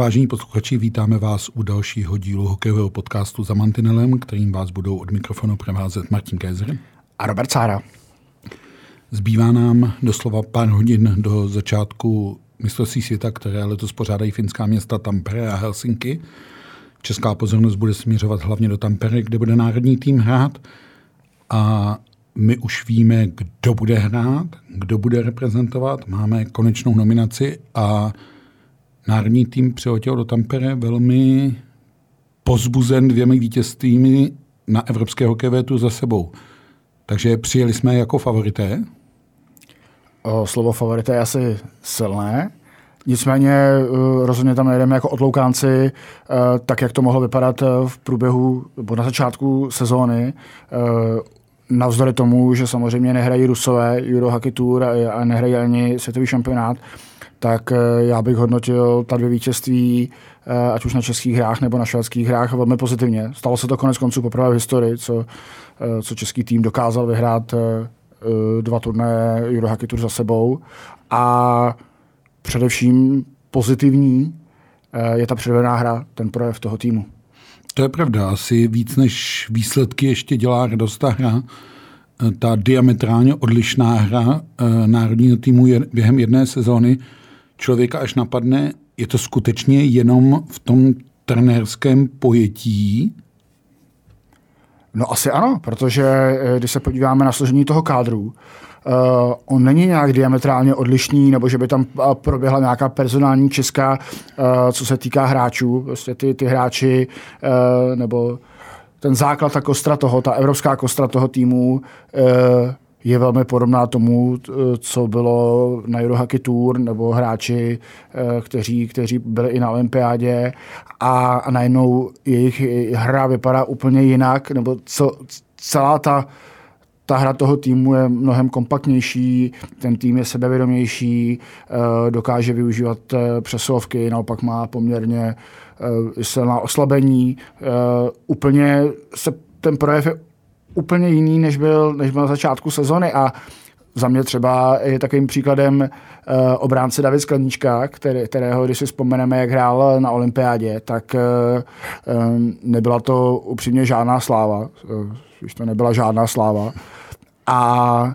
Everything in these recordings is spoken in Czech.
Vážení posluchači, vítáme vás u dalšího dílu hokejového podcastu za Mantinelem, kterým vás budou od mikrofonu provázet Martin Kézer a Robert Sára. Zbývá nám doslova pár hodin do začátku mistrovství světa, které letos pořádají finská města Tampere a Helsinki. Česká pozornost bude směřovat hlavně do Tampere, kde bude národní tým hrát. A my už víme, kdo bude hrát, kdo bude reprezentovat. Máme konečnou nominaci a národní tým přiletěl do Tampere velmi pozbuzen dvěmi vítězstvími na Evropské hokejové tu za sebou. Takže přijeli jsme jako favorité? O, slovo favorité je asi silné. Nicméně eh, rozhodně tam nejdeme jako odloukánci, eh, tak jak to mohlo vypadat eh, v průběhu nebo na začátku sezóny. Navzdory tomu, že samozřejmě nehrají Rusové Euro Hockey Tour a nehrají ani světový šampionát, tak já bych hodnotil ta dvě vítězství, ať už na českých hrách nebo na švédských hrách, velmi pozitivně. Stalo se to konec konců poprvé v historii, co, co český tým dokázal vyhrát dva turné Euro Hockey Tour za sebou. A především pozitivní eh, je ta předvedená hra, ten projev toho týmu. To je pravda. Asi víc než výsledky ještě dělá radost ta hra. Eh, ta diametrálně odlišná hra eh, národního týmu během jedné sezóny člověka až napadne, je to skutečně jenom v tom trenérském pojetí? No asi ano, protože když se podíváme na složení toho kádru, Uh, on není nějak diametrálně odlišný, nebo že by tam eh, proběhla nějaká personální česká, uh, co se týká hráčů. Prostě ty, ty hráči, uh, nebo ten základ, ta kostra toho, ta evropská kostra toho týmu uh, je velmi podobná tomu, co bylo na Eurohockey Tour, nebo hráči, kteří, kteří byli i na olympiádě a, a najednou jejich hra vypadá úplně jinak, nebo co, celá ta ta hra toho týmu je mnohem kompaktnější, ten tým je sebevědomější, eh, dokáže využívat eh, přesovky, naopak má poměrně eh, silná oslabení. Úplně se ten projev je úplně jiný, než byl, než byl na začátku sezony a za mě třeba je takovým příkladem uh, obránce David Skleníčka, který, kterého, když si vzpomeneme, jak hrál na olympiádě, tak uh, um, nebyla to upřímně žádná sláva. Uh, když to nebyla žádná sláva a uh,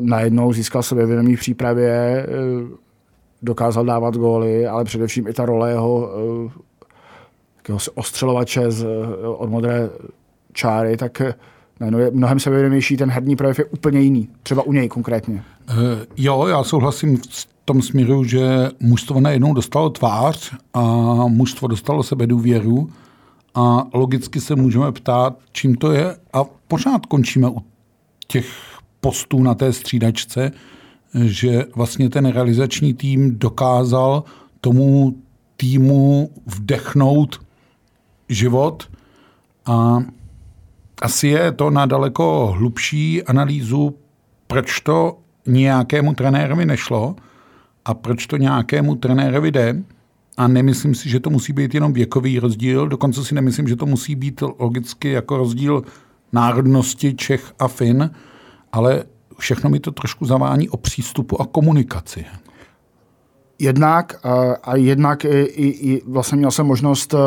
najednou získal sebevědomí v přípravě, uh, dokázal dávat góly, ale především i ta role jeho uh, ostřelovače z, uh, od modré čáry, tak najednou je mnohem sebevědomější, ten herní projev je úplně jiný, třeba u něj konkrétně. Uh, jo, já souhlasím v tom směru, že mužstvo najednou dostalo tvář a mužstvo dostalo sebe důvěru a logicky se můžeme ptát, čím to je a pořád končíme u těch postů na té střídačce, že vlastně ten realizační tým dokázal tomu týmu vdechnout život a asi je to na daleko hlubší analýzu, proč to nějakému trenérovi nešlo a proč to nějakému trenérovi jde. A nemyslím si, že to musí být jenom věkový rozdíl, dokonce si nemyslím, že to musí být logicky jako rozdíl národnosti Čech a Fin, ale všechno mi to trošku zavání o přístupu a komunikaci. Jednak a jednak i, i, i vlastně měl jsem možnost e,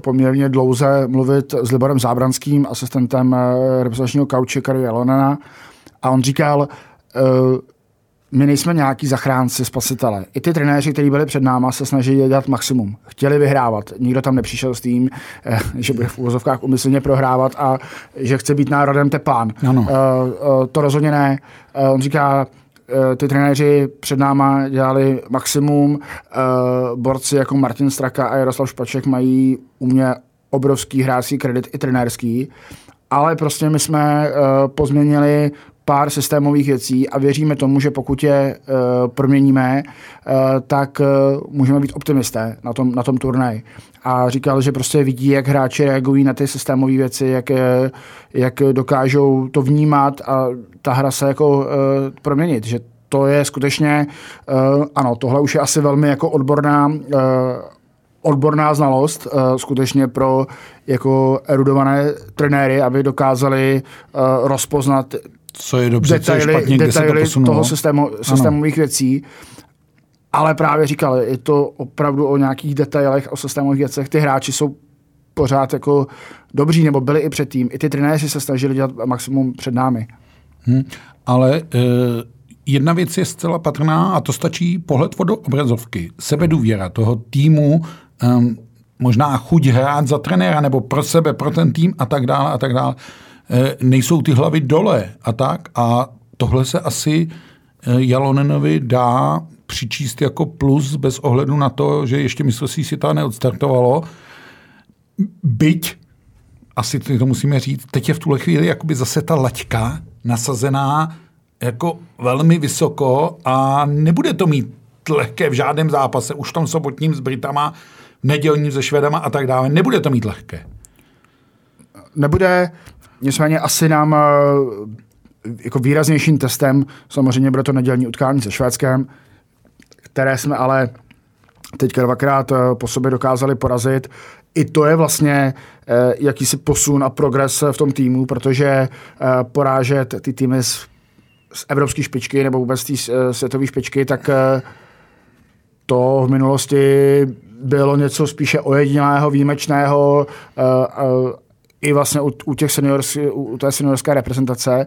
poměrně dlouze mluvit s Liborem Zábranským, asistentem e, reprezentačního kauče Kary Lonena a on říkal, e, my nejsme nějaký zachránci, spasitele. I ty trenéři, kteří byli před náma, se snaží dělat maximum. Chtěli vyhrávat. Nikdo tam nepřišel s tím, eh, že bude v úvozovkách umyslně prohrávat a že chce být národem tepán. Ano. Eh, eh, to rozhodně ne. On říká, ty trenéři před náma dělali maximum. Borci jako Martin Straka a Jaroslav Špaček mají u mě obrovský hráčský kredit i trenérský ale prostě my jsme uh, pozměnili pár systémových věcí a věříme tomu, že pokud je uh, proměníme, uh, tak uh, můžeme být optimisté na tom, na tom turnaji. A říkal, že prostě vidí, jak hráči reagují na ty systémové věci, jak, jak dokážou to vnímat a ta hra se jako uh, proměnit, že to je skutečně, uh, ano, tohle už je asi velmi jako odborná uh, odborná znalost uh, skutečně pro jako erudované trenéry, aby dokázali uh, rozpoznat co je dobře, detaily, co je špatně, detaily to toho systému, systémových ano. věcí. ale právě říkal, je to opravdu o nějakých detailech, o systémových věcech. Ty hráči jsou pořád jako dobří, nebo byli i předtím. I ty trenéři se snažili dělat maximum před námi. Hmm, ale e, jedna věc je zcela patrná a to stačí pohled do obrazovky. Sebedůvěra toho týmu, um, možná chuť hrát za trenéra nebo pro sebe, pro ten tým a tak dále a tak dále. E, nejsou ty hlavy dole a tak a tohle se asi e, Jalonenovi dá přičíst jako plus bez ohledu na to, že ještě mistrovství si to neodstartovalo. Byť, asi to musíme říct, teď je v tuhle chvíli jakoby zase ta laťka nasazená jako velmi vysoko a nebude to mít lehké v žádném zápase, už v tom sobotním s Britama, nedělním se Švedama a tak dále. Nebude to mít lehké. Nebude, nicméně asi nám eh, jako výraznějším testem samozřejmě bude to nedělní utkání se Švédskem, které jsme ale teďka dvakrát eh, po sobě dokázali porazit. I to je vlastně eh, jakýsi posun a progres v tom týmu, protože porážet ty týmy z, z evropské špičky nebo vůbec té světové špičky, tak to v minulosti bylo něco spíše ojedinělého, výjimečného, i vlastně u, u, těch seniors, u té seniorské reprezentace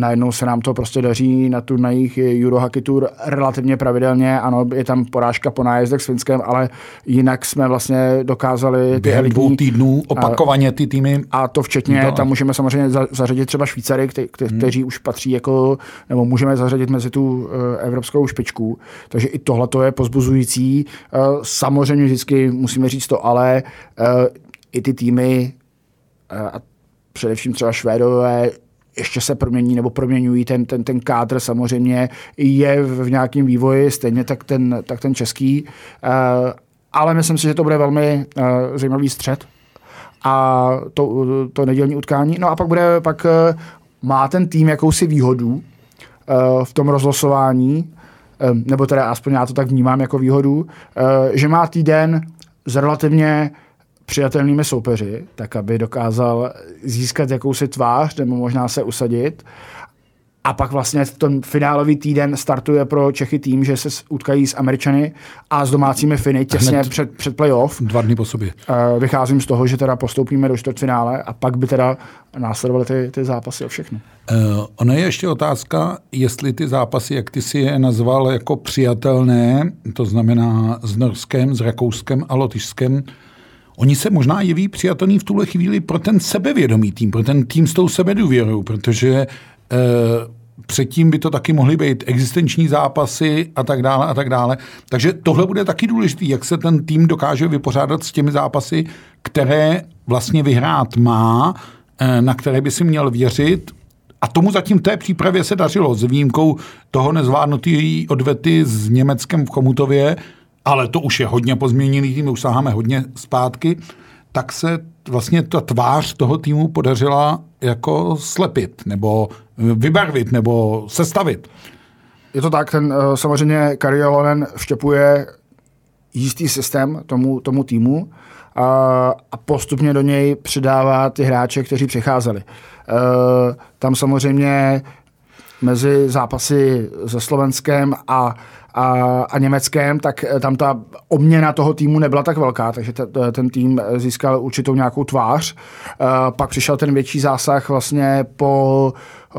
najednou se nám to prostě daří na turnajích Eurohockey Tour relativně pravidelně. Ano, je tam porážka po nájezdech s Finskem, ale jinak jsme vlastně dokázali elitní, dvou týdnů opakovaně ty týmy. A to včetně, dole. tam můžeme samozřejmě zařadit třeba Švýcary, kte, kte, hmm. kteří už patří jako, nebo můžeme zařadit mezi tu uh, evropskou špičku. Takže i tohle to je pozbuzující. Uh, samozřejmě vždycky musíme říct to, ale uh, i ty týmy a především třeba Švédové ještě se promění nebo proměňují ten, ten, ten kádr samozřejmě je v nějakém vývoji, stejně tak ten, tak ten český. Uh, ale myslím si, že to bude velmi uh, zajímavý střed a to, to nedělní utkání. No a pak bude, pak uh, má ten tým jakousi výhodu v tom rozlosování, nebo teda aspoň já to tak vnímám jako výhodu, že má týden z relativně přijatelnými soupeři, tak aby dokázal získat jakousi tvář nebo možná se usadit. A pak vlastně ten finálový týden startuje pro Čechy tým, že se utkají s Američany a s domácími Finy těsně před, před playoff. Dva dny po sobě. Uh, vycházím z toho, že teda postoupíme do čtvrtfinále a pak by teda následovaly ty, ty zápasy o všechno. Uh, ono je ještě otázka, jestli ty zápasy, jak ty si je nazval jako přijatelné, to znamená s Norskem, s Rakouskem a Lotyšskem, Oni se možná jeví přijatelný v tuhle chvíli pro ten sebevědomý tým, pro ten tým s tou sebedůvěrou, protože e, předtím by to taky mohly být existenční zápasy a tak dále a tak dále. Takže tohle bude taky důležité, jak se ten tým dokáže vypořádat s těmi zápasy, které vlastně vyhrát má, e, na které by si měl věřit, a tomu zatím té přípravě se dařilo, s výjimkou toho nezvládnuté odvety s Německem v Chomutově, ale to už je hodně pozměněný tým, už saháme hodně zpátky, tak se vlastně ta tvář toho týmu podařila jako slepit, nebo vybarvit, nebo sestavit. Je to tak, ten eh, samozřejmě Kari Alonen vštěpuje jistý systém tomu, tomu týmu a, a postupně do něj přidává ty hráče, kteří přicházeli. E, tam samozřejmě mezi zápasy se Slovenskem a a, a německém, tak eh, tam ta obměna toho týmu nebyla tak velká, takže t, ten tým získal určitou nějakou tvář. Pak přišel ten větší zásah vlastně po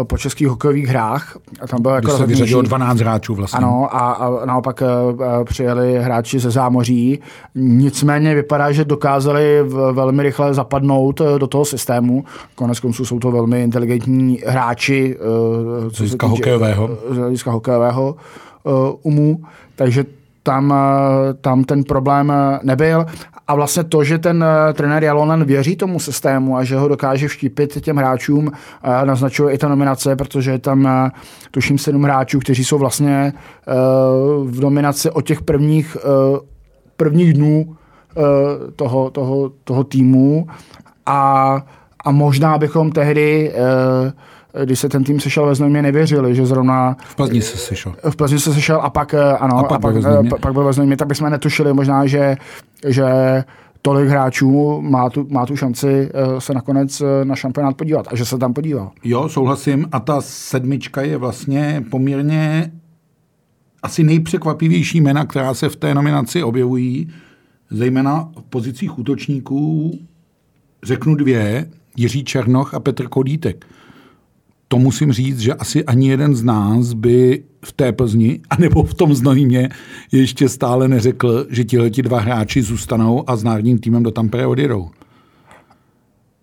po českých hokejových hrách. A tam byl jako se vyřadilo 12 hráčů vlastně. Ano, a, a naopak uh, přijeli hráči ze zámoří. Nicméně vypadá, že dokázali velmi rychle zapadnout do toho systému. Konec konců jsou to velmi inteligentní hráči. Z hlediska hokejového. Z hlediska hokejového. Uh, umů, takže tam, uh, tam ten problém uh, nebyl. A vlastně to, že ten trenér Jalonen věří tomu systému a že ho dokáže vštípit těm hráčům, naznačuje i ta nominace, protože je tam, tuším, sedm hráčů, kteří jsou vlastně v nominaci od těch prvních, prvních dnů toho, toho, toho týmu a, a možná bychom tehdy když se ten tým sešel ve Znojmě, nevěřili, že zrovna... V Plzni se sešel. V Plzni se sešel a pak, eh, ano, a pak, a pak, eh, pak byl ve Znojmě, tak bychom netušili možná, že, že tolik hráčů má tu, má tu šanci eh, se nakonec na šampionát podívat a že se tam podíval. Jo, souhlasím a ta sedmička je vlastně poměrně asi nejpřekvapivější jména, která se v té nominaci objevují, zejména v pozicích útočníků, řeknu dvě, Jiří Černoch a Petr Kodítek. To musím říct, že asi ani jeden z nás by v té Plzni, anebo v tom Znojmě, ještě stále neřekl, že tihleti dva hráči zůstanou a s národním týmem do Tampere odjedou.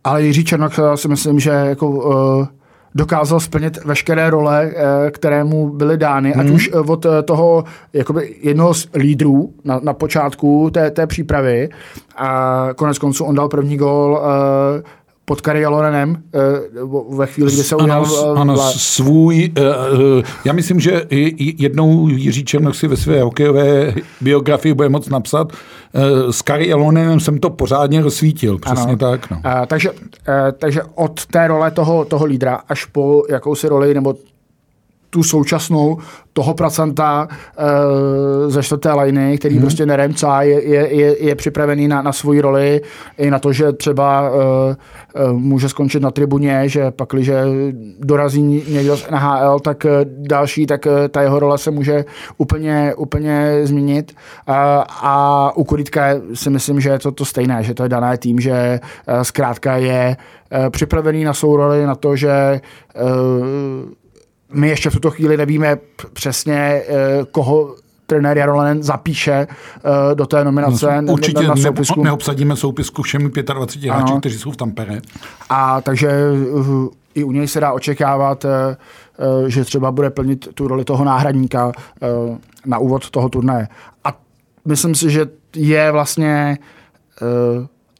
Ale Jiří Černoch eh, si myslím, že jako, uh, dokázal splnit veškeré role, uh, které mu byly dány, hmm. ať už uh, od toho jakoby jednoho z lídrů na, na počátku té, té přípravy a konec konců on dal první gol pod Kari Jalonenem eh, ve chvíli, kdy se udělal... Ano, eh, ano svůj... Uh, já myslím, že jednou Jiří Černoch si ve své hokejové biografii bude moc napsat. S Kari Jalonenem jsem to pořádně rozsvítil. Přesně ano. tak. No. Uh, takže, takže od té role toho, toho lídra až po jakousi roli nebo tu současnou toho procenta uh, ze čtvrté liny, který hmm. prostě neremcá, je, je, je, je připravený na, na svoji roli i na to, že třeba uh, uh, může skončit na tribuně, že pak, když dorazí někdo z NHL, tak další, tak ta jeho role se může úplně, úplně změnit. Uh, a u Kuritka si myslím, že je to to stejné, že to je dané tím, že zkrátka je připravený na svou roli, na to, že uh, my ještě v tuto chvíli nevíme přesně, eh, koho trenér Jarolen zapíše eh, do té nominace. No, určitě na, na soupisku. neobsadíme soupisku všemi 25 hráči, kteří jsou v Tampere. A takže uh, i u něj se dá očekávat, uh, že třeba bude plnit tu roli toho náhradníka na úvod toho turnaje. A myslím si, že je vlastně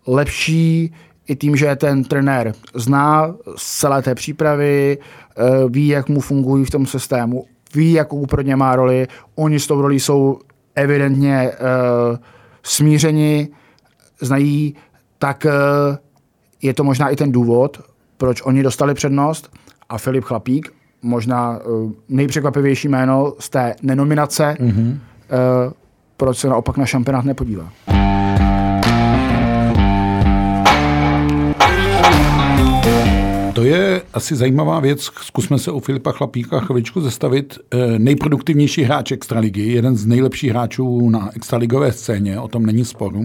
lepší i tím, že ten trenér zná z celé té přípravy, eh, ví, jak mu fungují v tom systému, ví, jakou pro ně má roli, oni s tou rolí jsou evidentně uh, smířeni, znají, tak uh, je to možná i ten důvod, proč oni dostali přednost a Filip Chlapík, možná uh, nejpřekvapivější jméno z té nenominace, mm-hmm. uh, proč se naopak na šampionát nepodívá. To je asi zajímavá věc. Zkusme se u Filipa Chlapíka chviličku zastavit. Eh, nejproduktivnější hráč Extraligy, jeden z nejlepších hráčů na extraligové scéně, o tom není sporu.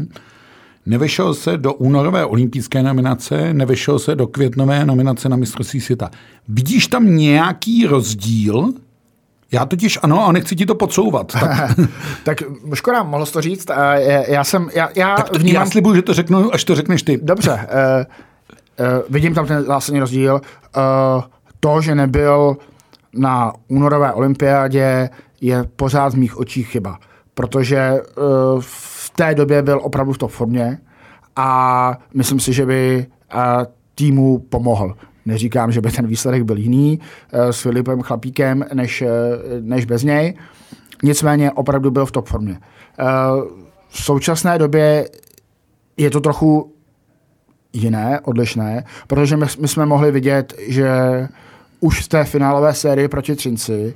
Nevešel se do únorové olympijské nominace, nevešel se do květnové nominace na mistrovství světa. Vidíš tam nějaký rozdíl? Já totiž ano, a nechci ti to podsouvat. Tak, tak škoda, mohl to říct. Já jsem, já, já, tak to, vnímám... já slibuju, že to řeknu, až to řekneš ty. Dobře. Uh... Uh, vidím tam ten zásadní rozdíl. Uh, to, že nebyl na únorové olympiádě, je pořád v mých očích chyba. Protože uh, v té době byl opravdu v top formě a myslím si, že by uh, týmu pomohl. Neříkám, že by ten výsledek byl jiný uh, s Filipem Chlapíkem než, uh, než bez něj. Nicméně opravdu byl v top formě. Uh, v současné době je to trochu jiné, odlišné, protože my, my jsme mohli vidět, že už v té finálové sérii proti Třinci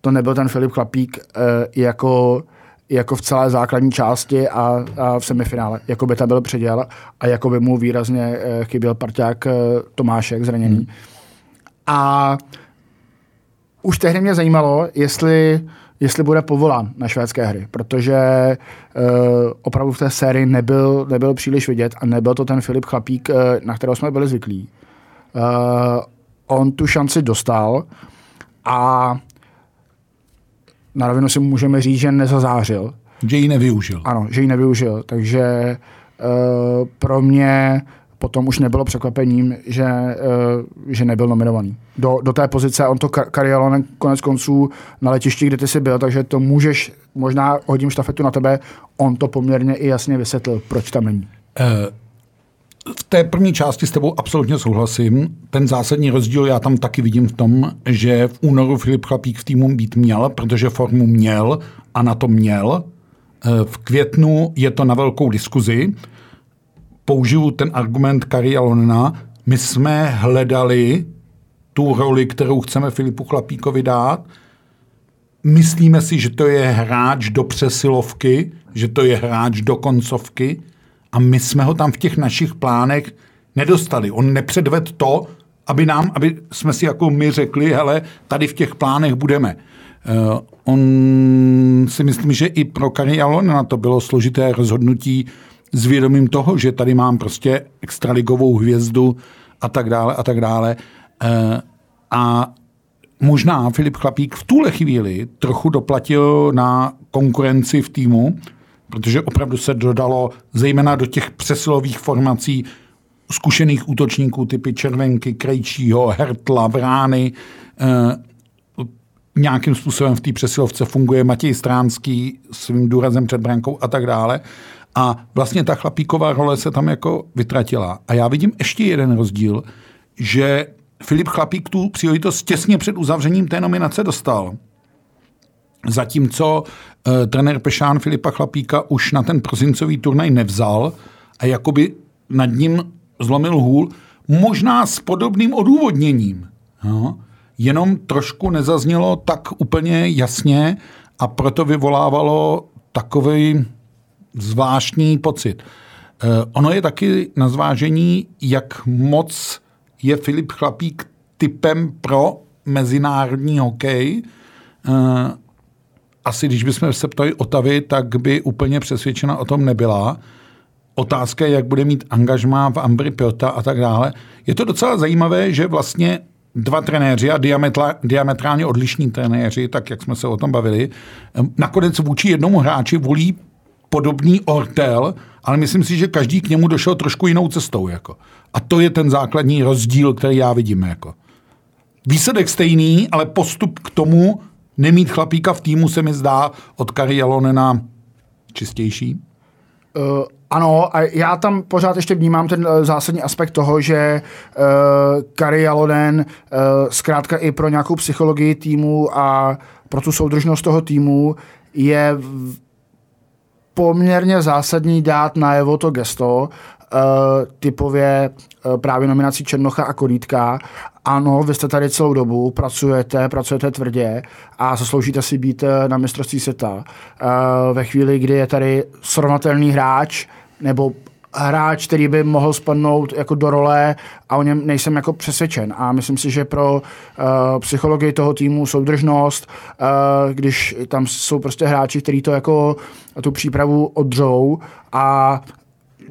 to nebyl ten Filip Chlapík e, jako, jako v celé základní části a, a v semifinále. Jako by tam byl předěl a jako by mu výrazně e, chyběl parťák e, Tomášek zraněný. Hmm. A už tehdy mě zajímalo, jestli jestli bude povolán na švédské hry, protože uh, opravdu v té sérii nebyl, nebyl příliš vidět a nebyl to ten Filip Chlapík, uh, na kterého jsme byli zvyklí. Uh, on tu šanci dostal a na rovinu si můžeme říct, že nezazářil. Že ji nevyužil. Ano, že ji nevyužil, takže uh, pro mě potom už nebylo překvapením, že, uh, že nebyl nominovaný. Do, do té pozice, on to Karialonen konec konců na letišti, kde ty jsi byl, takže to můžeš, možná hodím štafetu na tebe, on to poměrně i jasně vysvětlil, proč tam není. Uh v té první části s tebou absolutně souhlasím. Ten zásadní rozdíl já tam taky vidím v tom, že v únoru Filip Chlapík v týmu být měl, protože formu měl a na to měl. V květnu je to na velkou diskuzi použiju ten argument Kari Alonena, my jsme hledali tu roli, kterou chceme Filipu Chlapíkovi dát. Myslíme si, že to je hráč do přesilovky, že to je hráč do koncovky a my jsme ho tam v těch našich plánech nedostali. On nepředved to, aby nám, aby jsme si jako my řekli, hele, tady v těch plánech budeme. On si myslím, že i pro Kari na to bylo složité rozhodnutí s vědomím toho, že tady mám prostě extraligovou hvězdu a tak dále a tak dále. A možná Filip Chlapík v tuhle chvíli trochu doplatil na konkurenci v týmu, protože opravdu se dodalo zejména do těch přesilových formací zkušených útočníků typy Červenky, Krejčího, Hertla, Vrány. E, nějakým způsobem v té přesilovce funguje Matěj Stránský svým důrazem před brankou a tak dále. A vlastně ta chlapíková role se tam jako vytratila. A já vidím ještě jeden rozdíl, že Filip Chlapík tu příležitost těsně před uzavřením té nominace dostal. Zatímco e, trenér Pešán Filipa Chlapíka už na ten prosincový turnaj nevzal a jakoby nad ním zlomil hůl, možná s podobným odůvodněním. No, jenom trošku nezaznělo tak úplně jasně a proto vyvolávalo takový zvláštní pocit. E, ono je taky na zvážení, jak moc je Filip Chlapík typem pro mezinárodní hokej. Eh, asi když bychom se ptali Otavy, tak by úplně přesvědčena o tom nebyla. Otázka je, jak bude mít angažmá v Ambry Piota a tak dále. Je to docela zajímavé, že vlastně dva trenéři a diametrálně odlišní trenéři, tak jak jsme se o tom bavili, eh, nakonec vůči jednomu hráči volí podobný ortel, ale myslím si, že každý k němu došel trošku jinou cestou. Jako. A to je ten základní rozdíl, který já vidím. Jako. Výsledek stejný, ale postup k tomu nemít chlapíka v týmu se mi zdá od Kari Jalonena čistější. Uh, ano, a já tam pořád ještě vnímám ten uh, zásadní aspekt toho, že uh, Kari uh, zkrátka i pro nějakou psychologii týmu a pro tu soudržnost toho týmu je poměrně zásadní dát najevo to gesto, uh, typově uh, právě nominací Černocha a Kodítka. Ano, vy jste tady celou dobu, pracujete, pracujete tvrdě a zasloužíte si být uh, na mistrovství světa. Ve chvíli, kdy je tady srovnatelný hráč, nebo hráč, který by mohl spadnout jako do role a o něm nejsem jako přesvědčen. A myslím si, že pro uh, psychologii toho týmu soudržnost, uh, když tam jsou prostě hráči, kteří to jako tu přípravu odřou a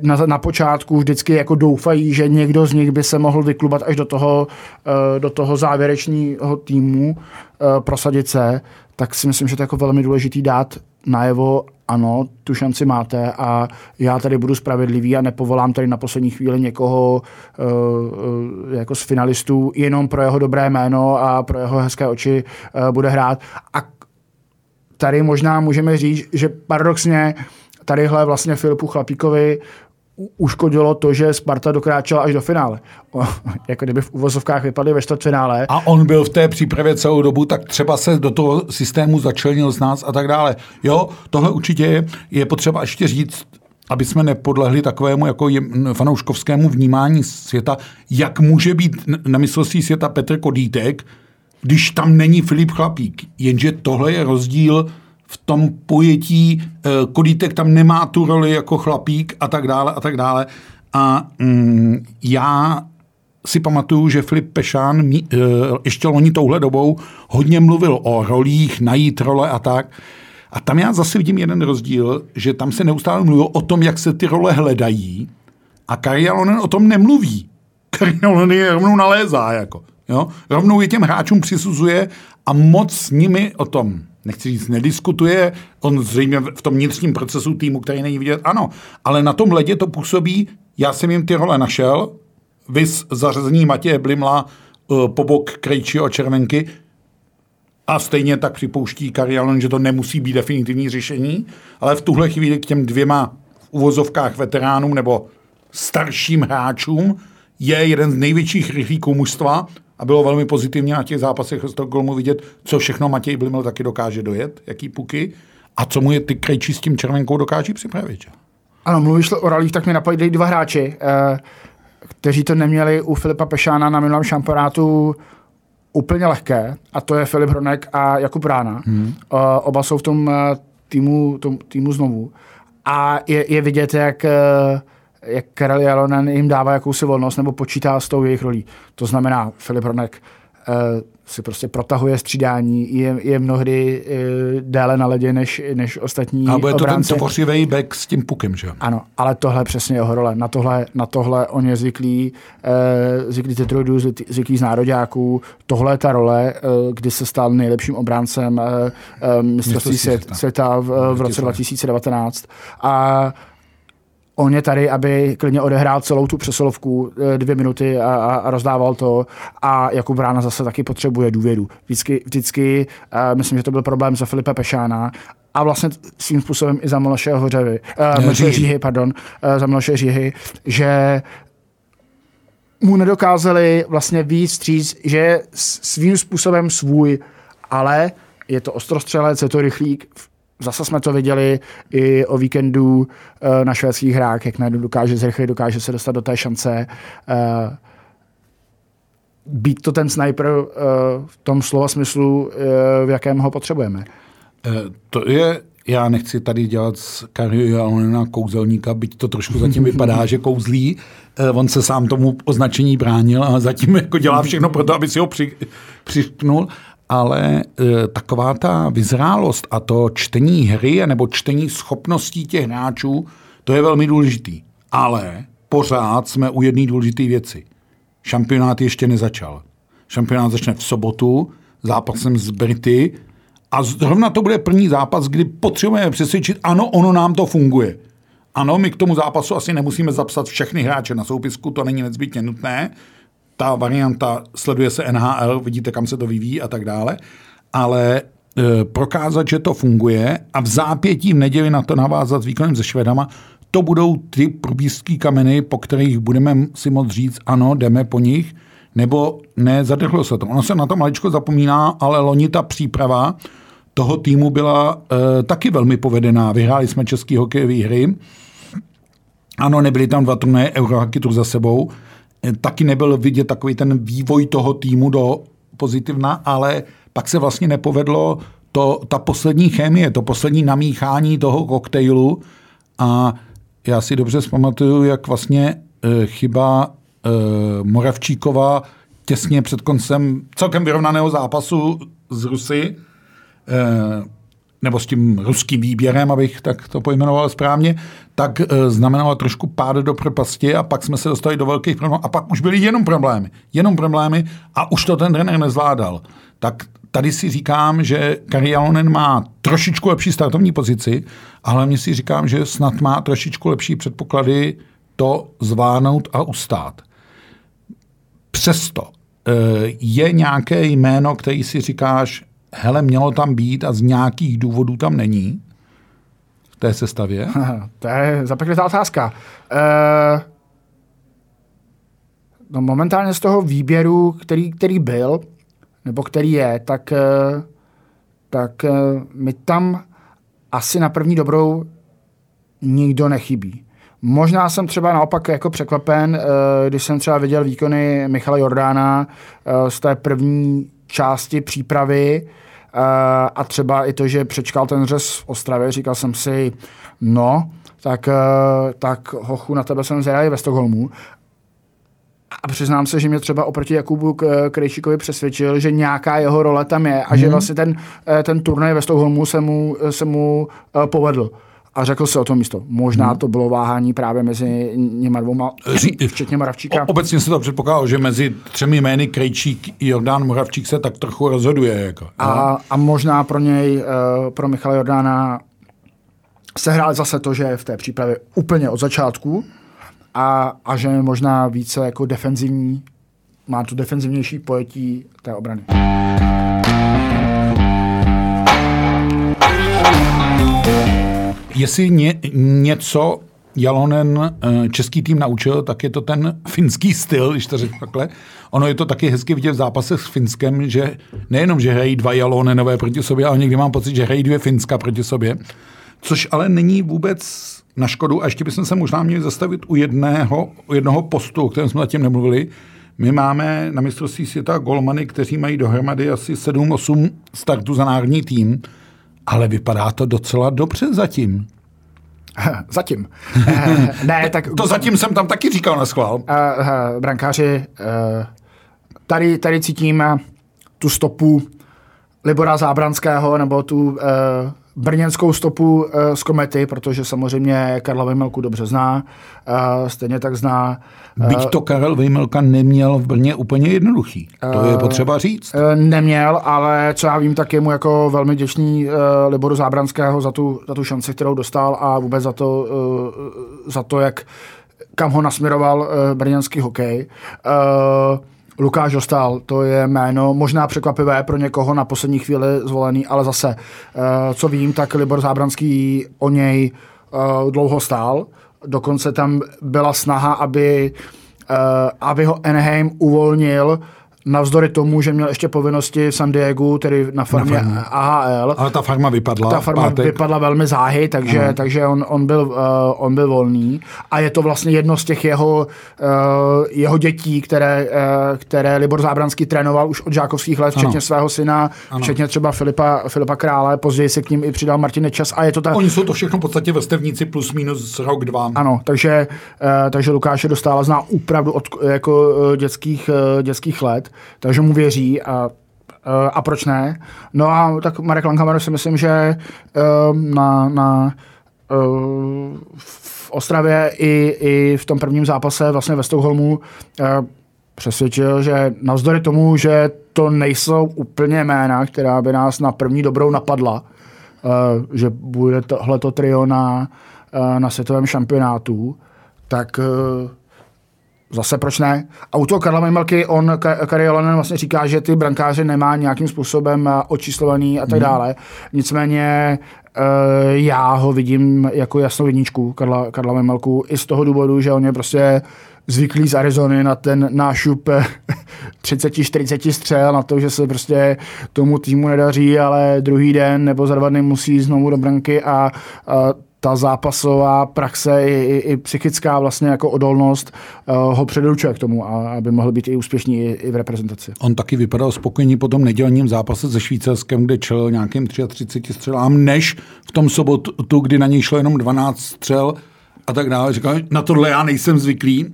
na, na počátku vždycky jako doufají, že někdo z nich by se mohl vyklubat až do toho, uh, do toho závěrečného týmu, uh, prosadit se, tak si myslím, že to je jako velmi důležitý dát najevo, ano, tu šanci máte a já tady budu spravedlivý a nepovolám tady na poslední chvíli někoho uh, jako z finalistů jenom pro jeho dobré jméno a pro jeho hezké oči bude hrát. A tady možná můžeme říct, že paradoxně tadyhle vlastně Filipu Chlapíkovi uškodilo to, že Sparta dokráčela až do finále. O, jako kdyby v uvozovkách vypadly ve čtvrtfinále. A on byl v té přípravě celou dobu, tak třeba se do toho systému začlenil z nás a tak dále. Jo, tohle určitě je, je potřeba ještě říct, aby jsme nepodlehli takovému jako fanouškovskému vnímání světa, jak může být na mistrovství světa Petr Kodítek, když tam není Filip Chlapík. Jenže tohle je rozdíl v tom pojetí eh, Kodítek tam nemá tu roli jako chlapík a tak dále a tak dále. A mm, já si pamatuju, že Filip Pešán mí, e, ještě loni touhle dobou hodně mluvil o rolích, najít role a tak. A tam já zase vidím jeden rozdíl, že tam se neustále mluví o tom, jak se ty role hledají a Karialonen o tom nemluví. Karialonen je rovnou nalézá, jako. Jo? Rovnou je těm hráčům přisuzuje a moc s nimi o tom nechci říct, nediskutuje, on zřejmě v tom vnitřním procesu týmu, který není vidět, ano, ale na tom ledě to působí, já jsem jim ty role našel, vys zařazení Matěje Blimla uh, po bok Krejčího Červenky. A stejně tak připouští Karialon, že to nemusí být definitivní řešení, ale v tuhle chvíli k těm dvěma v uvozovkách veteránům nebo starším hráčům je jeden z největších rychlíků mužstva a bylo velmi pozitivně na těch zápasech Stockholmu vidět, co všechno Matěj Blimel taky dokáže dojet, jaký puky a co mu je ty krejčí s tím červenkou dokáží připravit. Ano, mluvíš o ralích, tak mi napadli dva hráči, eh, kteří to neměli u Filipa Pešána na minulém šampionátu úplně lehké, a to je Filip Hronek a Jakub Rána. Hmm. Eh, oba jsou v tom eh, týmu, tom, týmu znovu. A je, je vidět, jak jak Karel Jalonen jim dává jakousi volnost nebo počítá s tou jejich rolí. To znamená Filip Ronek si prostě protahuje střídání, je, je mnohdy uh, déle na ledě než, než ostatní A bude to ten tvořivý back s tím pukem, že? Ano, ale tohle přesně jeho role. Na tohle, na tohle on je zvyklý, uh, zvyklý tetroidů, zvyklý z nároďáků. Tohle je ta role, uh, kdy se stal nejlepším obráncem uh, uh, mistrovství svět, světa v, v roce 2019. A on je tady, aby klidně odehrál celou tu přesilovku eh, dvě minuty a, a rozdával to. A Jakub Brána zase taky potřebuje důvěru. Vždycky, vždycky uh, myslím, že to byl problém za Filipa Pešána, a vlastně svým způsobem i za Miloše Hořevy, uh, Říhy. Pardon, uh, za Miloše Říhy, že mu nedokázali vlastně víc stříc, že je svým způsobem svůj, ale je to ostrostřelec, je to rychlík, Zase jsme to viděli i o víkendu eh, na švédských hrách, jak najednou dokáže zrychlit, dokáže se dostat do té šance. Eh, být to ten sniper eh, v tom slova smyslu, v jakém ho potřebujeme. To je, já nechci tady dělat z Kariu kouzelníka, byť to trošku zatím vypadá, že kouzlí. On se sám tomu označení bránil a zatím jako dělá všechno pro to, aby si ho při, přišknul ale e, taková ta vyzrálost a to čtení hry nebo čtení schopností těch hráčů, to je velmi důležitý. Ale pořád jsme u jedné důležité věci. Šampionát ještě nezačal. Šampionát začne v sobotu zápasem z Brity a zrovna to bude první zápas, kdy potřebujeme přesvědčit, ano, ono nám to funguje. Ano, my k tomu zápasu asi nemusíme zapsat všechny hráče na soupisku, to není nezbytně nutné, ta varianta sleduje se NHL, vidíte, kam se to vyvíjí a tak dále, ale e, prokázat, že to funguje a v zápětí v neděli na to navázat s výkonem se Švedama, to budou ty probízký kameny, po kterých budeme si moct říct, ano, jdeme po nich, nebo ne, zadrhlo se to. Ono se na to maličko zapomíná, ale loni ta příprava toho týmu byla e, taky velmi povedená. Vyhráli jsme český hokejové hry, ano, nebyly tam dva turnaje Eurohockey za sebou, taky nebyl vidět takový ten vývoj toho týmu do pozitivna, ale pak se vlastně nepovedlo to, ta poslední chemie, to poslední namíchání toho koktejlu. A já si dobře zpamatuju, jak vlastně e, chyba e, Moravčíkova těsně před koncem celkem vyrovnaného zápasu z Rusy e, nebo s tím ruským výběrem, abych tak to pojmenoval správně, tak e, znamenalo trošku pád do propasti a pak jsme se dostali do velkých problémů a pak už byly jenom problémy. Jenom problémy a už to ten trenér nezvládal. Tak tady si říkám, že Kari Jalonen má trošičku lepší startovní pozici, ale hlavně si říkám, že snad má trošičku lepší předpoklady to zvládnout a ustát. Přesto e, je nějaké jméno, který si říkáš, hele, mělo tam být a z nějakých důvodů tam není té sestavě? to je zapeklitá otázka. Uh, no momentálně z toho výběru, který, který byl, nebo který je, tak, uh, tak uh, mi tam asi na první dobrou nikdo nechybí. Možná jsem třeba naopak jako překvapen, když jsem třeba viděl výkony Michala Jordána z té první části přípravy a třeba i to, že přečkal ten řez v Ostravě, říkal jsem si, no, tak, tak hochu, na tebe jsem zvědavý ve Stockholmu. A přiznám se, že mě třeba oproti Jakubu Krejčíkovi přesvědčil, že nějaká jeho role tam je a mm. že mhm. vlastně ten, e, ten turnaj ve Stockholmu se mu, se mu povedl a řekl se o tom místo. Možná hmm. to bylo váhání právě mezi něma dvouma, včetně Moravčíka. O, obecně se to předpokládalo, že mezi třemi jmény Krejčík i Jordán Moravčík se tak trochu rozhoduje. Jako, a, a možná pro něj, uh, pro Michala Jordána se hrál zase to, že je v té přípravě úplně od začátku a, a že je možná více jako defenzivní, má tu defenzivnější pojetí té obrany. Jestli ně, něco Jalonen eh, český tým naučil, tak je to ten finský styl, když to řeknu takhle. Ono je to taky hezky vidět v zápasech s Finskem, že nejenom, že hrají dva Jalonenové proti sobě, ale někdy mám pocit, že hrají dvě Finska proti sobě. Což ale není vůbec na škodu. A ještě bychom se možná měli zastavit u jedného, u jednoho postu, o kterém jsme zatím nemluvili. My máme na mistrovství světa golmany, kteří mají dohromady asi 7-8 startů za národní tým ale vypadá to docela dobře zatím. Zatím. ne, tak... To zatím jsem tam taky říkal na schvál. Uh, uh, brankáři, uh, tady, tady cítím tu stopu Libora Zábranského nebo tu eh, brněnskou stopu uh, z komety, protože samozřejmě Karla Vejmelku dobře zná, uh, stejně tak zná. Uh, Byť to Karel Vejmelka neměl v Brně úplně jednoduchý, to je potřeba říct. Neměl, ale co já vím, tak je mu jako velmi děčný Liboru Zábranského za tu, za tu šanci, kterou dostal a vůbec za to, za to jak kam ho nasměroval brněnský hokej. Uh, Lukáš Dostal, to je jméno možná překvapivé pro někoho na poslední chvíli zvolený, ale zase, eh, co vím, tak Libor Zábranský o něj eh, dlouho stál. Dokonce tam byla snaha, aby, eh, aby ho Anaheim uvolnil navzdory tomu, že měl ještě povinnosti v San Diego, tedy na farmě na AHL. Ale ta farma vypadla. Ta farma pátek. vypadla velmi záhy, takže, uh-huh. takže on, on, byl, uh, on byl volný. A je to vlastně jedno z těch jeho, uh, jeho dětí, které, uh, které Libor Zábranský trénoval už od žákovských let, včetně ano. svého syna, ano. včetně třeba Filipa, Filipa Krále, později se k ním i přidal Martin Nečas. A je to ta... Oni jsou to všechno v podstatě vrstevníci plus minus rok, dva. Ano, takže, uh, takže Lukáše dostala zná opravdu od jako, uh, dětských, uh, dětských let takže mu věří a a proč ne? No a tak Marek Langhammer si myslím, že na, na v Ostravě i, i v tom prvním zápase vlastně ve Stockholmu přesvědčil, že navzdory tomu, že to nejsou úplně jména, která by nás na první dobrou napadla, že bude tohleto trio na, na světovém šampionátu, tak Zase proč ne? A u toho Karla Mejmelky on, Kari Jolanen vlastně říká, že ty brankáře nemá nějakým způsobem eh, očíslovaný a tak mhm. dále. Nicméně uh, já ho vidím jako jasnou jedničku Karla, Karla Mejmelku i z toho důvodu, že on je prostě zvyklý z Arizony na ten nášup 30-40 střel, na to, že se prostě tomu týmu nedaří, ale druhý den nebo za dva dny musí znovu do branky a, a ta zápasová praxe i, i, i psychická vlastně jako odolnost uh, ho předurčuje k tomu, a, aby mohl být i úspěšný i, i v reprezentaci. On taky vypadal spokojeně po tom nedělním zápase se Švýcarskem, kde čel nějakým 33 střelám, než v tom sobotu, kdy na něj šlo jenom 12 střel a tak dále. Říkal, na tohle já nejsem zvyklý. Uh,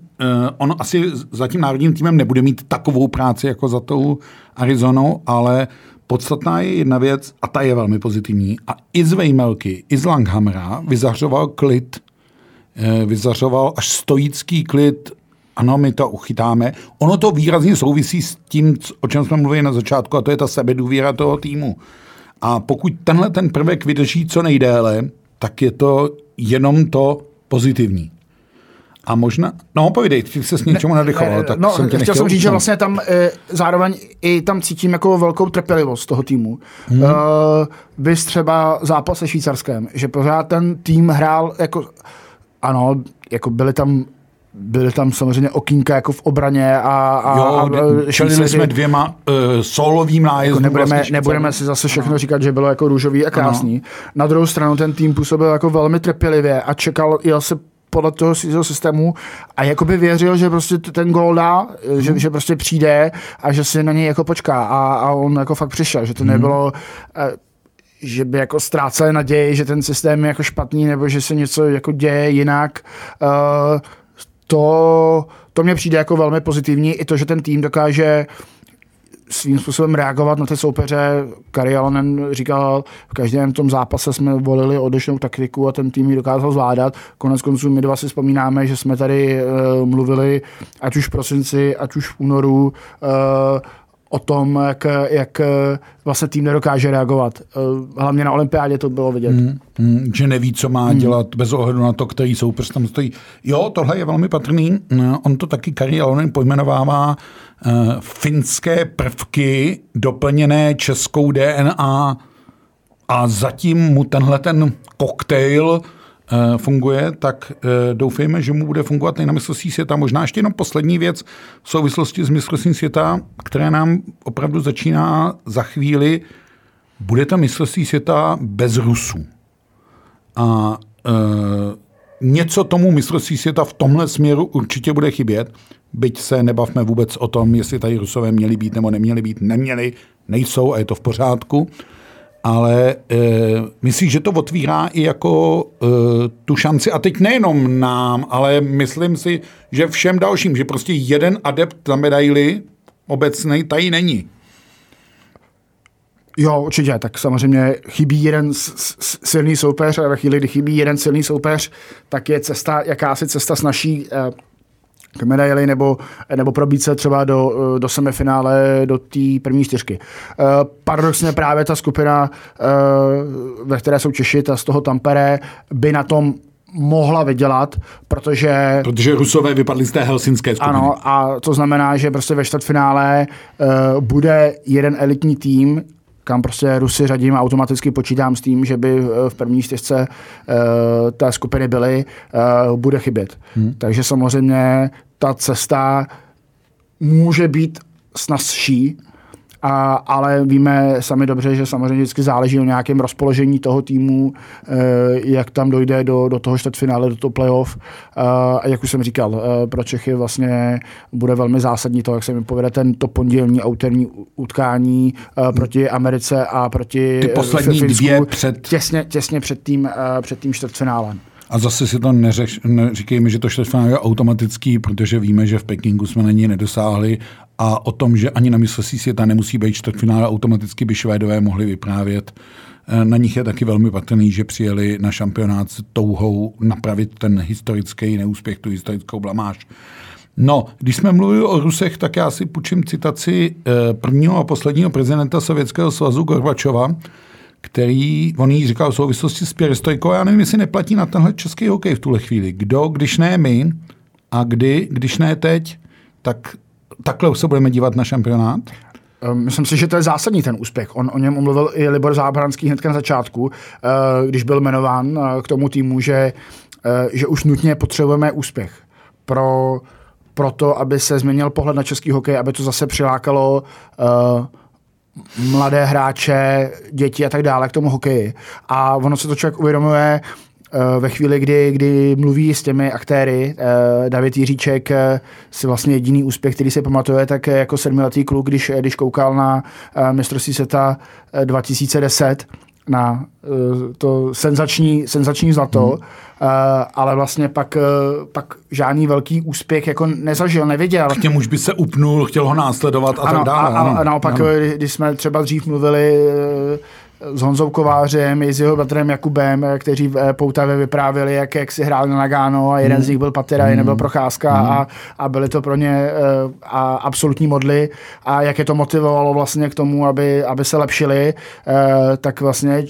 on asi za tím národním týmem nebude mít takovou práci jako za tou Arizonou, ale Podstatná je jedna věc, a ta je velmi pozitivní. A i z Vejmelky, i z Langhamera vyzařoval klid, eh, vyzařoval až stoický klid, ano, my to uchytáme. Ono to výrazně souvisí s tím, o čem jsme mluvili na začátku, a to je ta sebedůvěra toho týmu. A pokud tenhle ten prvek vydrží co nejdéle, tak je to jenom to pozitivní. A možná, no povídej, ty se s něčemu nadechoval, tak no, jsem tě chtěl jsem říct, že vlastně tam e, zároveň i tam cítím jako velkou trpělivost toho týmu. Hmm. E, bys třeba zápas se Švýcarskem, že pořád ten tým hrál jako, ano, jako byly tam byly tam samozřejmě okýnka jako v obraně a, a, jo, a šelili jsme dvěma uh, solovým nájezdům. Jako nebudeme, vlastně nebudeme si zase všechno ano. říkat, že bylo jako růžový a krásný. Ano. Na druhou stranu ten tým působil jako velmi trpělivě a čekal, jel se podle toho svého systému a jakoby věřil, že prostě ten gol dá, hmm. že, že prostě přijde a že si na něj jako počká a, a on jako fakt přišel, že to hmm. nebylo eh, že by jako ztráceli naději, že ten systém je jako špatný nebo že se něco jako děje jinak. Uh, to, to mě přijde jako velmi pozitivní. I to, že ten tým dokáže svým způsobem reagovat na ty soupeře. Kari Alonen říkal, v každém tom zápase jsme volili odlišnou taktiku a ten tým ji dokázal zvládat. Konec konců my dva si vzpomínáme, že jsme tady uh, mluvili ať už v prosinci, ať už v únoru uh, o tom, jak, jak vlastně tým nedokáže reagovat. Hlavně na olympiádě to bylo vidět. Mm, mm, že neví, co má mm. dělat bez ohledu na to, který soupeř tam stojí. Jo, tohle je velmi patrný. On to taky Kari Alonen pojmenovává uh, finské prvky doplněné českou DNA a zatím mu tenhle ten koktejl uh, funguje, tak uh, doufejme, že mu bude fungovat i na mistrovství světa. Možná ještě jenom poslední věc v souvislosti s mistrovstvím světa, které nám opravdu začíná za chvíli. Bude to mistrovství světa bez Rusů. A uh, něco tomu mistrovství světa v tomhle směru určitě bude chybět, byť se nebavme vůbec o tom, jestli tady Rusové měli být nebo neměli být, neměli, nejsou a je to v pořádku, ale e, myslím, že to otvírá i jako e, tu šanci, a teď nejenom nám, ale myslím si, že všem dalším, že prostě jeden adept za medaily obecný tady není. Jo, určitě, tak samozřejmě chybí jeden silný soupeř a ve chvíli, kdy chybí jeden silný soupeř, tak je cesta, jakási cesta snaží eh, k medaili nebo, nebo probít se třeba do, do semifinále, do té první čtyřky. Uh, paradoxně právě ta skupina, uh, ve které jsou Češi, ta z toho Tampere, by na tom mohla vydělat, protože... Protože Rusové vypadli z té helsinské skupiny. Ano, a to znamená, že prostě ve čtvrtfinále uh, bude jeden elitní tým, kam prostě Rusy řadím a automaticky počítám s tím, že by eh, v první čtyřce uh, té skupiny byly, uh, bude chybět. Hmm. Takže samozřejmě ta cesta může být snazší, a, ale víme sami dobře, že samozřejmě vždycky záleží o nějakém rozpoložení toho týmu, e, jak tam dojde do, do toho čtvrtfinále, do toho playoff. E, a jak už jsem říkal, e, pro Čechy vlastně bude velmi zásadní to, jak se mi povede tento pondělní auterní utkání proti Americe a proti Ty poslední Finsku, dvě před... Těsně, těsně před tím, před tím čtvrtfinálem. A zase si to neřeš, neříkejme, že to čtvrtfinále je automatický, protože víme, že v Pekingu jsme na ní nedosáhli a o tom, že ani na mistrovství světa nemusí být čtvrtfinále, automaticky by Švédové mohli vyprávět. Eh, na nich je taky velmi patrný, že přijeli na šampionát s touhou napravit ten historický neúspěch, tu historickou blamáž. No, když jsme mluvili o Rusech, tak já si půjčím citaci eh, prvního a posledního prezidenta Sovětského svazu Gorbačova, který, on jí říkal v souvislosti s perestojkou, já nevím, jestli neplatí na tenhle český hokej v tuhle chvíli. Kdo, když ne my, a kdy, když ne teď, tak takhle se budeme dívat na šampionát? Ehm, myslím si, že to je zásadní ten úspěch. On o něm mluvil i Libor Zábranský hned na začátku, eh, když byl jmenován eh, k tomu týmu, že, eh, že už nutně potřebujeme úspěch pro, pro to, aby se změnil pohled na český hokej, aby to zase přilákalo mladé hráče, děti a tak dále k tomu hokeji. A ono se to člověk uvědomuje ve chvíli, kdy, kdy mluví s těmi aktéry, eh, David Jiříček eh, si vlastně jediný úspěch, který si pamatuje, tak jako sedmiletý kluk, když, když koukal na mistrovství světa 2010, na to senzační, senzační zlato, hmm. ale vlastně pak, pak žádný velký úspěch jako nezažil, neviděl. K němuž by se upnul, chtěl ho následovat a ano, tak dále. A, a, a naopak, ano. když jsme třeba dřív mluvili s Honzou Kovářem i s jeho bratrem Jakubem, kteří v eh, Poutavě vyprávěli, jak, jak si hráli na Nagano a jeden mm. z nich byl Patera, jiný byl Procházka mm. a, a byly to pro ně uh, a absolutní modly a jak je to motivovalo vlastně k tomu, aby, aby se lepšili, tak vlastně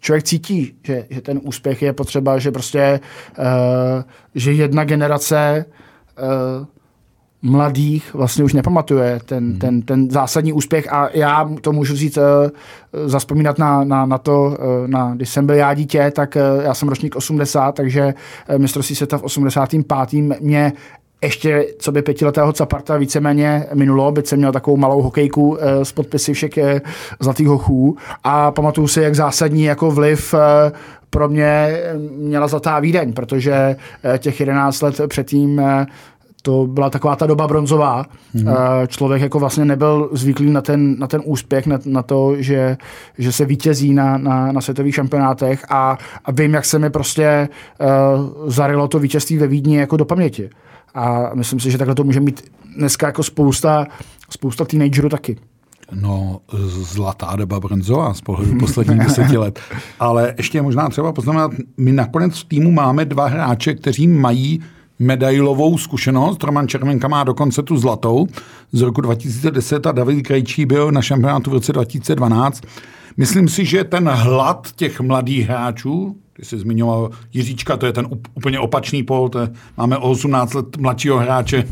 člověk cítí, že, že ten úspěch je potřeba, že prostě, že jedna generace mladých vlastně už nepamatuje ten, hmm. ten, ten zásadní úspěch a já to můžu říct, uh, zaspomínat na, na, na to, uh, na, když jsem byl já dítě, tak uh, já jsem ročník 80, takže uh, mistrovství světa v 85. mě ještě co by pětiletého Caparta víceméně minulo, byť jsem měl takovou malou hokejku s podpisy všech zlatých hochů a pamatuju si, jak zásadní jako vliv pro mě měla Zlatá Vídeň, protože těch 11 let předtím to byla taková ta doba bronzová. Mm-hmm. Člověk jako vlastně nebyl zvyklý na ten, na ten úspěch, na, na to, že, že se vítězí na, na, na světových šampionátech a, a vím, jak se mi prostě uh, zarilo to vítězství ve Vídni jako do paměti. A myslím si, že takhle to může mít dneska jako spousta, spousta teenagerů taky. No, zlatá doba bronzová z pohledu posledních deseti let. Ale ještě je možná třeba poznamenat, my nakonec v týmu máme dva hráče, kteří mají medailovou zkušenost. Roman Červenka má dokonce tu zlatou z roku 2010 a David Krejčí byl na šampionátu v roce 2012. Myslím si, že ten hlad těch mladých hráčů, ty jsi zmiňoval Jiříčka, to je ten úplně opačný pol, to je, máme o 18 let mladšího hráče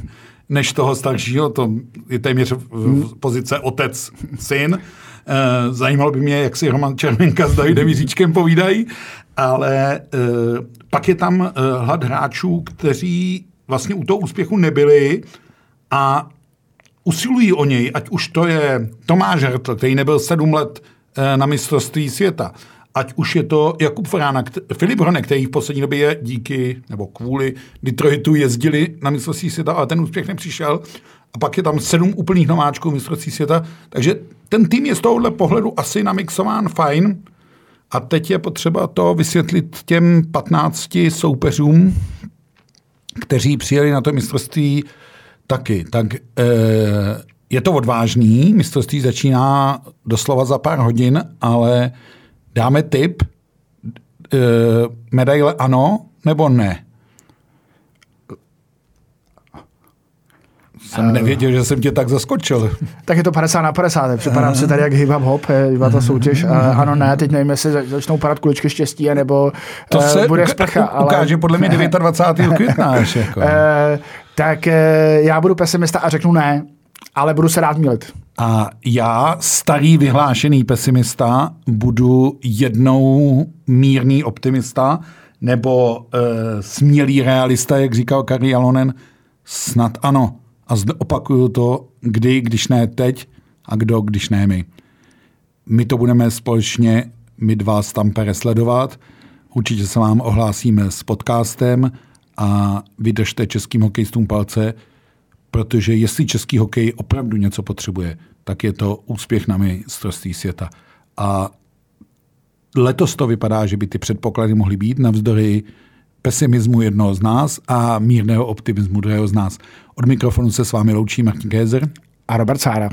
než toho staršího, to je téměř v pozice otec, syn. Eh, zajímalo by mě, jak si Roman Červenka s Davidem Jiříčkem povídají, ale eh, pak je tam uh, hlad hráčů, kteří vlastně u toho úspěchu nebyli a usilují o něj, ať už to je Tomáš Hertl, který nebyl sedm let uh, na mistrovství světa, ať už je to Jakub Frána, Filip Hronek, který v poslední době je díky nebo kvůli Detroitu jezdili na mistrovství světa, ale ten úspěch nepřišel. A pak je tam sedm úplných nováčků mistrovství světa. Takže ten tým je z tohohle pohledu asi namixován fajn. A teď je potřeba to vysvětlit těm 15 soupeřům, kteří přijeli na to mistrovství taky. Tak eh, je to odvážný, mistrovství začíná doslova za pár hodin, ale dáme tip, e, medaile ano nebo ne? Jsem nevěděl, že jsem tě tak zaskočil. Tak je to 50 na 50. Připadám si tady jak hip hop je ta soutěž. ano, ne, teď nevím, jestli začnou padat kuličky štěstí, nebo to se bude sprcha. ale... ukáže podle mě 29. května. Jako. tak já budu pesimista a řeknu ne, ale budu se rád mílit. A já, starý vyhlášený pesimista, budu jednou mírný optimista, nebo uh, smělý realista, jak říkal Kari Alonen, snad ano. A zde opakuju to, kdy, když ne teď, a kdo, když ne my. My to budeme společně, my dva z Tampere sledovat. Určitě se vám ohlásíme s podcastem a vydržte českým hokejistům palce, protože jestli český hokej opravdu něco potřebuje, tak je to úspěch na mistrovství světa. A letos to vypadá, že by ty předpoklady mohly být navzdory pesimismu jednoho z nás a mírného optimismu druhého z nás. Od mikrofonu se s vámi loučí Martin Kézer a Robert Sára.